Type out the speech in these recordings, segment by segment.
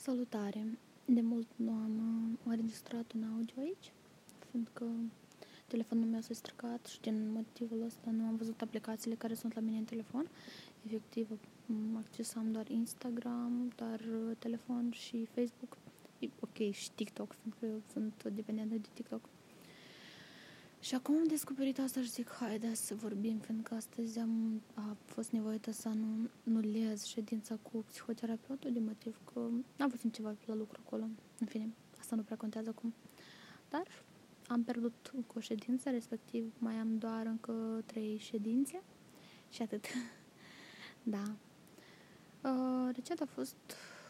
Salutare! De mult nu am uh, înregistrat un audio aici, fiindcă telefonul meu s-a stricat și din motivul ăsta nu am văzut aplicațiile care sunt la mine în telefon. Efectiv, m- accesam doar Instagram, doar uh, telefon și Facebook. E Ok, și TikTok, fiindcă eu sunt dependentă de TikTok. Și acum am descoperit asta și zic, haide să vorbim, fiindcă astăzi am a fost nevoită să nu nulez ședința cu psihoterapeutul de motiv că am văzut ceva la lucru acolo. În fine, asta nu prea contează acum. Dar am pierdut încă o ședință, respectiv mai am doar încă trei ședințe și atât. da. Uh, recent a fost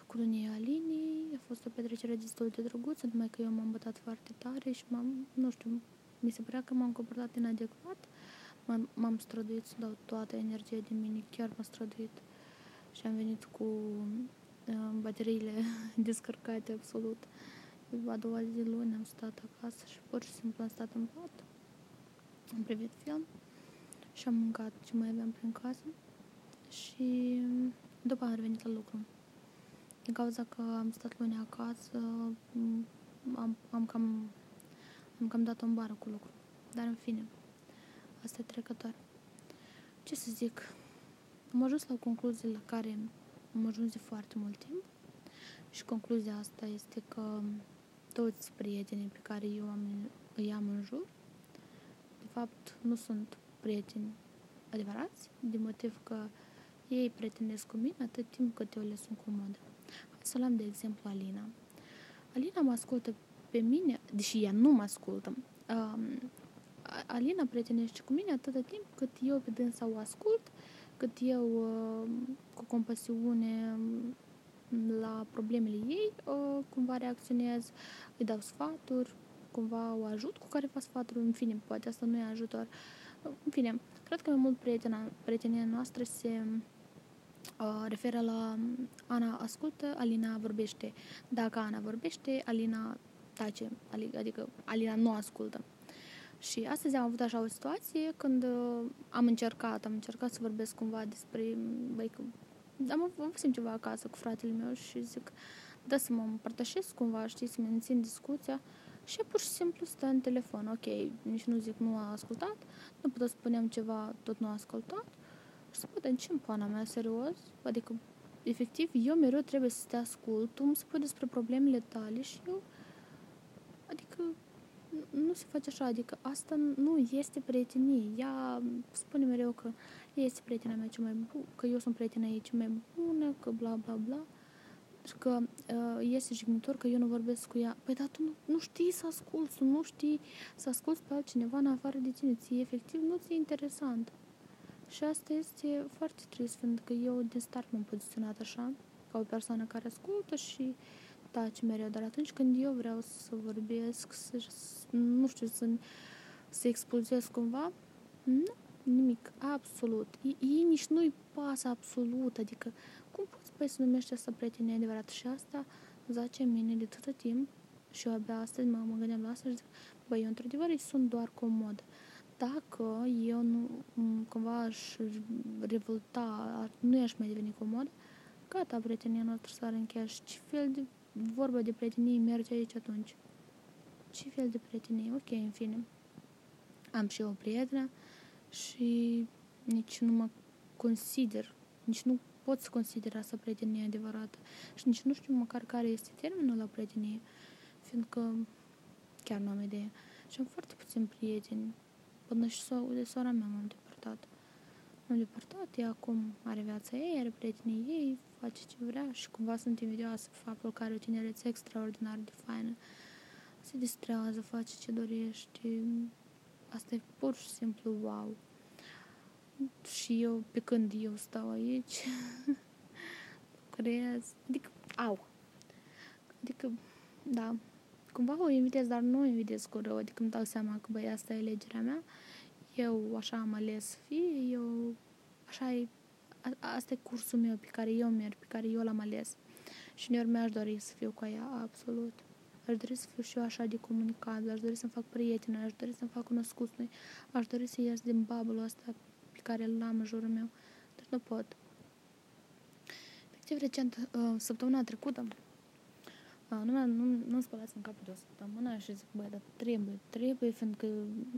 cununia Alinii, a fost o petrecere destul de drăguță, numai că eu m-am bătat foarte tare și m-am, nu știu, mi se părea că m-am comportat inadecvat. M-am, m-am străduit să dau toată energia din mine, chiar m-am străduit. Și am venit cu uh, bateriile descărcate absolut. A doua zi luni am stat acasă și pur și simplu am stat în pat. Am privit film și am mâncat ce mai aveam prin casă. Și după am revenit la lucru. Din cauza că am stat luni acasă, am, am cam am cam dat o bară cu lucru. Dar în fine, asta e trecător. Ce să zic? Am ajuns la o concluzie la care am ajuns de foarte mult timp și concluzia asta este că toți prietenii pe care eu am, îi am în jur, de fapt, nu sunt prieteni adevărați, de motiv că ei prietenesc cu mine atât timp cât eu le sunt comodă. Hai să luăm de exemplu Alina. Alina mă ascultă pe mine, deși ea nu mă ascultă, um, Alina prietenește cu mine atâta timp cât eu pe dânsa o ascult, cât eu uh, cu compasiune la problemele ei uh, cumva reacționez, îi dau sfaturi, cumva o ajut cu care fac sfaturi, în fine, poate asta nu e ajutor. În fine, cred că mai mult prietena, prietenia noastră se uh, referă la Ana ascultă, Alina vorbește. Dacă Ana vorbește, Alina tace, adică Alina nu ascultă. Și astăzi am avut așa o situație când uh, am încercat, am încercat să vorbesc cumva despre, băi, că am avut ceva acasă cu fratele meu și zic, da să mă împărtășesc cumva, știi, să mențin discuția și pur și simplu stă în telefon, ok, nici nu zic nu a ascultat, nu putea spunem ceva, tot nu a ascultat și să în ce pana mea, serios? Adică, efectiv, eu mereu trebuie să te ascult, tu îmi spui despre problemele tale și eu Adică nu se face așa, adică asta nu este prietenie. Ea spune mereu că este prietena mea cea mai bună, că eu sunt prietena ei cea mai bună, că bla bla bla. Și că uh, este jignitor că eu nu vorbesc cu ea. Păi dar tu nu, nu știi să asculți, tu nu știi să asculți pe altcineva în afară de tine. Ție efectiv nu ți-e interesant. Și asta este foarte trist, pentru că eu de start m-am poziționat așa, ca o persoană care ascultă și uh, taci mereu, dar atunci când eu vreau să vorbesc, să, nu știu, să, să expulzez cumva, nu, nimic, absolut. Ei nici nu-i pasă absolut, adică cum poți păi să numești asta prietenie adevărat? Și asta zace mine de tot timp și eu abia astăzi mă, mă gândeam la asta și zic, băi, eu într-adevăr sunt doar comod. Dacă eu nu cumva aș revolta, nu aș mai deveni comod, gata, prietenia noastră s-ar încheia și ce fel de vorba de prietenie merge aici atunci. Ce fel de prietenie? Ok, în fine. Am și eu o prietenă și nici nu mă consider, nici nu pot să consider asta prietenie adevărată. Și nici nu știu măcar care este termenul la prietenie, fiindcă chiar nu am idee. Și am foarte puțini prieteni. Până și so- de sora mea m-am depărtat. M-am depărtat, ea acum are viața ei, are prietenii ei, face ce vrea și cumva sunt invidioasă faptul că are o tinerețe extraordinar de faină. Se distrează, face ce dorește. Asta e pur și simplu wow. Și eu, pe când eu stau aici, creez, adică, au. Adică, da, cumva o invitez, dar nu o invitez cu rău, adică îmi dau seama că, băi, asta e alegerea mea. Eu așa am ales să fie, eu așa e asta e cursul meu pe care eu merg, pe care eu l-am ales. Și uneori mi-aș dori să fiu cu ea, absolut. Aș dori să fiu și eu așa de comunicabil, aș dori să-mi fac prieteni, aș dori să-mi fac cunoscuți noi, aș dori să ies din bubble ăsta pe care îl am în jurul meu, dar nu pot. Efectiv, recent, uh, săptămâna trecută, a, nu, nu, nu spălați în capul de o săptămână și zic, băi, dar trebuie, trebuie, fiindcă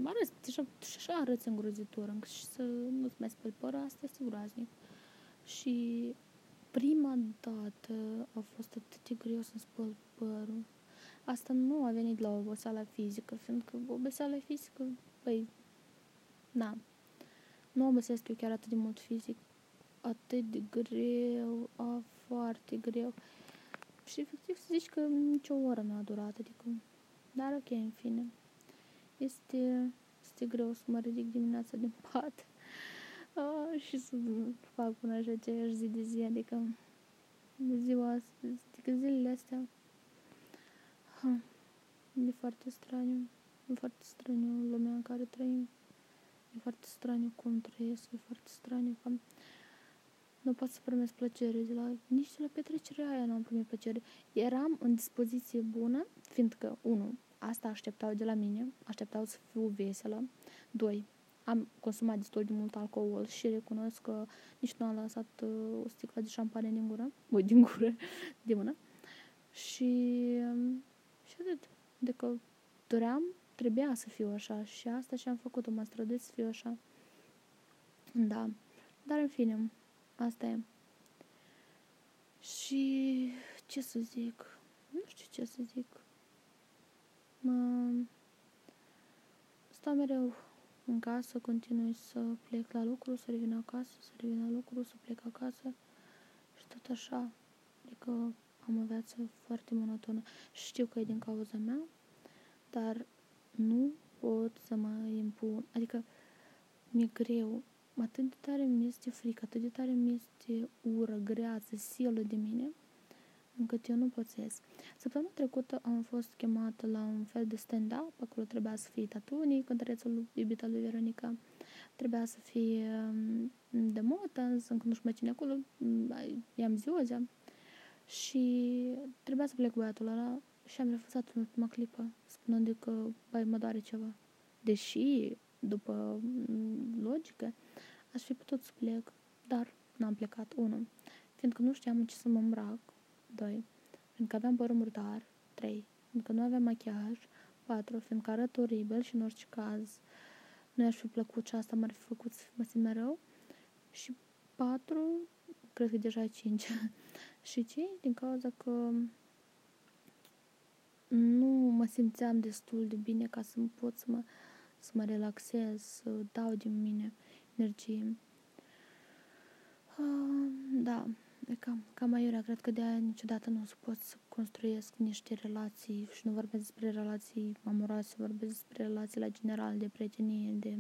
arăți, deja, și așa arăți îngrozitor, încă și să nu-ți mai speli părul, asta este groaznic. Și prima dată a fost atât de greu să-mi spăl părul. Asta nu a venit la oboseala fizică, fiindcă oboseala fizică, băi, da, nu obosesc eu chiar atât de mult fizic, atât de greu, a, foarte greu. Și efectiv să zici că nicio oră nu a durat, adică, dar ok, în fine. Este, este greu să mă ridic dimineața din pat uh, și să fac până și aceeași zi de zi, adică ziua asta, adică zilele astea ha, e foarte straniu, e foarte straniu lumea în care trăim, e foarte straniu cum trăiesc, e foarte straniu cam nu pot să primesc plăcere de la, nici de la petrecerea aia n-am primit plăcere. Eram în dispoziție bună, fiindcă, unu, asta așteptau de la mine, așteptau să fiu veselă, doi, am consumat destul de mult alcool și recunosc că nici nu am lăsat uh, o sticlă de șampanie din gură, voi din gură, de mână. Și, um, și atât. De că doream, trebuia să fiu așa și asta și am făcut-o, m-a străduit să fiu așa. Da. Dar în fine, asta e. Și ce să zic? Nu știu ce să zic. Mă... Stau mereu în casă, continui să plec la lucru, să revin acasă, să revin la lucru, să plec acasă și tot așa. Adică am o viață foarte monotonă. Știu că e din cauza mea, dar nu pot să mă impun. Adică mi-e greu. Atât de tare mi este frică, atât de tare mi este ură, greață, silă de mine, încât eu nu pot să ies. Săptămâna trecută am fost chemată la un fel de stand-up, acolo trebuia să fie tatuni, cântărețul iubita lui Veronica, trebuia să fie um, de motă, însă încă nu știu mai cine acolo, mm, i-am ziua și trebuia să plec băiatul ăla și am refuzat în ultima clipă, spunând că, bai, mă doare ceva. Deși, după mm, logică, aș fi putut să plec, dar n-am plecat, unul, fiindcă nu știam ce să mă îmbrac, 2. Fiindcă aveam părul murdar. 3. Fiindcă nu aveam machiaj. 4. Fiindcă arăt oribil și în orice caz nu i-aș fi plăcut și asta m-ar fi făcut să mă simt mereu. Și 4. Cred că deja 5. și 5 din cauza că nu mă simțeam destul de bine ca să pot să mă, să mă relaxez, să dau din mine energie. Uh, da, E cam, cam aiurea, cred că de aia niciodată nu o să pot să construiesc niște relații și nu vorbesc despre relații amoroase, vorbesc despre relații la general, de prietenie, de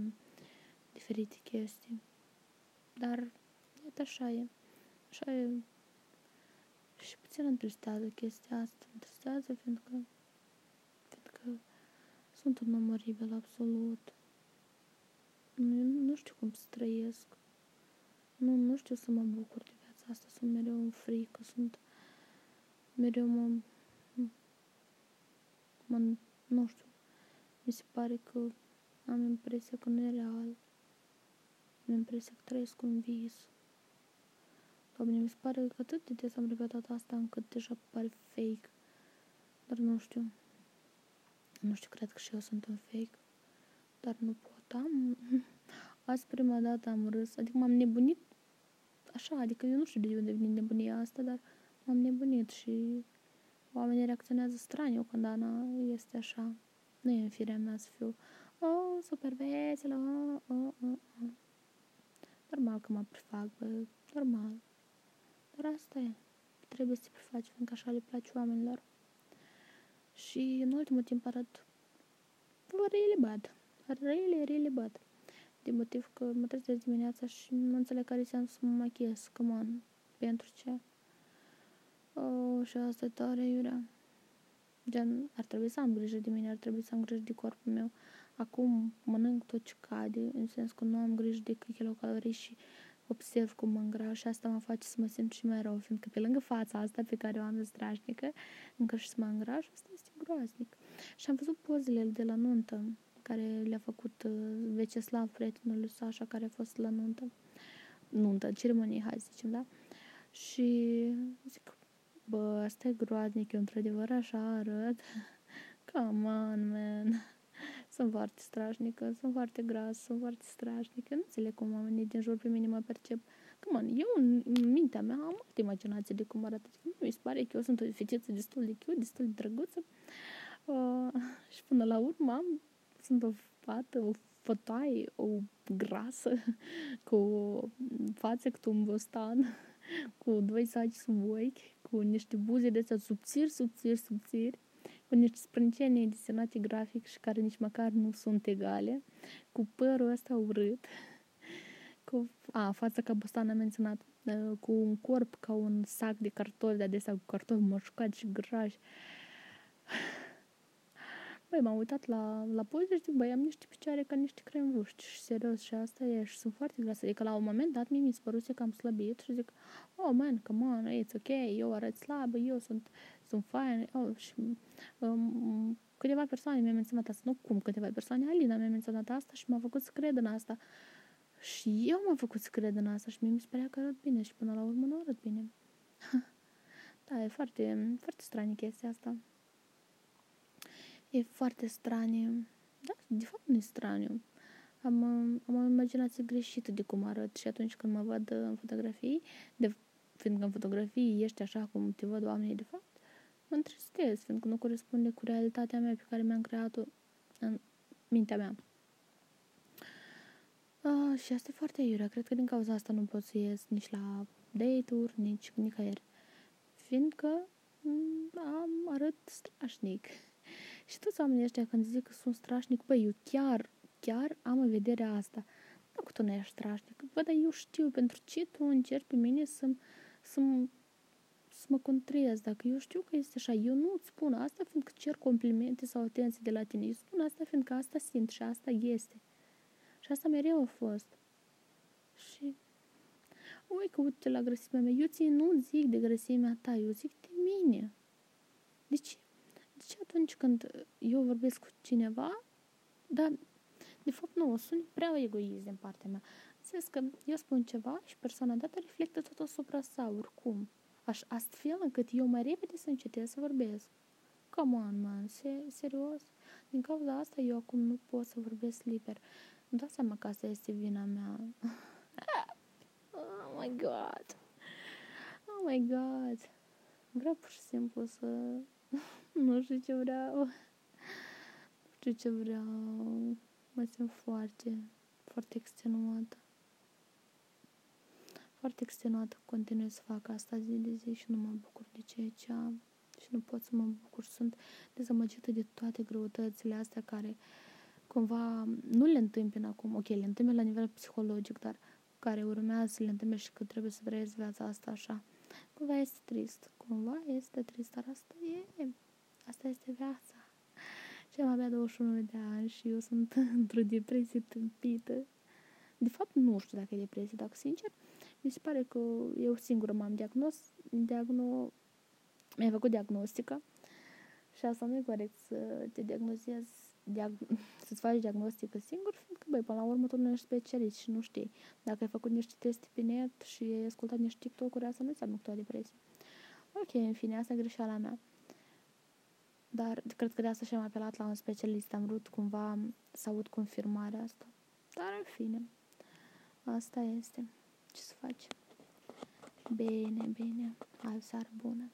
diferite chestii. Dar, iată, așa e. Așa e. Și puțin întristează chestia asta. Întristează fiindcă, fiindcă sunt un om oribil, absolut. Nu, nu știu cum să trăiesc. Nu, nu știu să mă bucur de asta sunt mereu în frică, sunt mereu mă, mă, nu știu, mi se pare că am impresia că nu e real. Am impresia că trăiesc un vis. Doamne, mi se pare că atât de des am repetat asta încât deja pare fake. Dar nu știu. Nu știu, cred că și eu sunt un fake. Dar nu pot. Am... Azi prima dată am râs. Adică m-am nebunit așa, adică eu nu știu de unde vine nebunia asta, dar m-am nebunit și oamenii reacționează straniu când Ana este așa. Nu e în firea mea să fiu, oh, super veselă, oh, oh, oh, oh. Normal că mă prefac, bă, normal. Dar asta e. Trebuie să te prefaci, fiindcă așa le place oamenilor. Și în ultimul timp arăt really bad. Really, really bad de motiv că mă trezesc dimineața și nu înțeleg care sens să mă machiez, come on, pentru ce? Oh, și asta e tare iurea. Gen, ar trebui să am grijă de mine, ar trebui să am grijă de corpul meu. Acum mănânc tot ce cade, în sens că nu am grijă de kilocalorii și observ cum mă îngraș și asta mă face să mă simt și mai rău, fiindcă pe lângă fața asta pe care o am de strașnică, încă și să mă îngraș, asta este groaznic. Și am văzut pozele de la nuntă, care le-a făcut uh, Veceslav, prietenul lui Sasha, care a fost la nuntă, nuntă, ceremonie, hai să zicem, da? Și zic, bă, asta e groaznic, eu într-adevăr așa arăt. Come on, man. Sunt foarte strașnică, sunt foarte gras, sunt foarte strașnică. Nu înțeleg cum oamenii din jur pe mine mă percep. Come on, eu în mintea mea am multă imaginație de cum arată. Mi se pare că eu sunt o fetiță destul de cute, destul de drăguță. Uh, și până la urmă am, sunt o fată, o fătaie, o grasă, cu o față cu un bostan, cu doi saci sub ochi, cu niște buze de astea subțiri, subțiri, subțiri, cu niște sprâncenii desenate grafic și care nici măcar nu sunt egale, cu părul ăsta urât, cu, a, fața ca bostan am menționat, ă, cu un corp ca un sac de cartofi, de adesea cu cartofi moșcați și grași. Băi, m-am uitat la, la poze și zic, băi, am niște picioare ca niște cremruști și serios și asta e și sunt foarte grase. Adică la un moment dat mie mi se păruse că am slăbit și zic, oh man, come on, it's ok, eu arăt slabă, eu sunt, sunt fine. Oh, și um, câteva persoane mi-au menționat asta, nu cum câteva persoane, Alina mi-a menționat asta și m-a făcut să cred în asta. Și eu m-am făcut să cred în asta și mie mi se părea că arăt bine și până la urmă nu arăt bine. da, e foarte, foarte stranie chestia asta. E foarte stranie. Da, de fapt nu e straniu. Am, am o imaginație greșită de cum arăt și atunci când mă văd în fotografii, de, fiindcă în fotografii ești așa cum te văd oamenii de fapt, mă întristez, fiindcă nu corespunde cu realitatea mea pe care mi-am creat-o în mintea mea. Uh, și asta e foarte iurea. Cred că din cauza asta nu pot să ies nici la date-uri, nici nicăieri. Fiindcă mm, am arăt strașnic. Și toți oamenii ăștia când zic că sunt strașnic, băi, eu chiar, chiar am în vedere asta. Nu că tu nu ești strașnic. Bă, dar eu știu pentru ce tu încerci pe mine să, să, să mă contrez. Dacă eu știu că este așa, eu nu îți spun asta fiindcă cer complimente sau atenție de la tine. Eu spun asta fiindcă asta simt și asta este. Și asta mereu a fost. Și ui că uite la grăsimea mea. Eu ție nu zic de grăsimea ta, eu zic de mine. De ce? De ce atunci când eu vorbesc cu cineva, dar de fapt nu, sunt prea egoist din partea mea. Înțeles că eu spun ceva și persoana dată reflectă tot asupra sa, oricum. Aș, astfel încât eu mai repede să încetez să vorbesc. Come on, man, se, serios? Din cauza asta eu acum nu pot să vorbesc liber. Îmi dau seama că asta este vina mea. oh my god. Oh my god. Vreau pur și simplu să... nu știu ce vreau. Nu știu ce vreau. Mă simt foarte, foarte extenuată. Foarte extenuată. Continui să fac asta zi de zi și nu mă bucur de ceea ce am. Și nu pot să mă bucur. Sunt dezamăgită de toate greutățile astea care uh, cumva nu le întâmpin acum, ok, le întâmpin la nivel psihologic, dar care urmează să le întâmpin și că trebuie să trăiesc viața asta așa. Cumva este trist, cumva este trist, dar asta e, asta este viața. Și am abia 21 de ani și eu sunt într-o depresie tâmpită. De fapt, nu știu dacă e depresie, dacă sincer, mi se pare că eu singură m-am diagnos, diagno, mi-a făcut diagnostica și asta nu e corect să te diagnozezi diag- să-ți faci diagnostică singur, fiindcă, băi, până la urmă tu nu ești specialist și nu știi. Dacă ai făcut niște teste pe net și ai ascultat niște TikTok-uri, asta nu înseamnă că tu ai depresie. Ok, în fine, asta e greșeala mea. Dar cred că de asta și-am apelat la un specialist. Am vrut cumva să aud confirmarea asta. Dar în fine, asta este. Ce să faci? Bine, bine. Ai seară bună.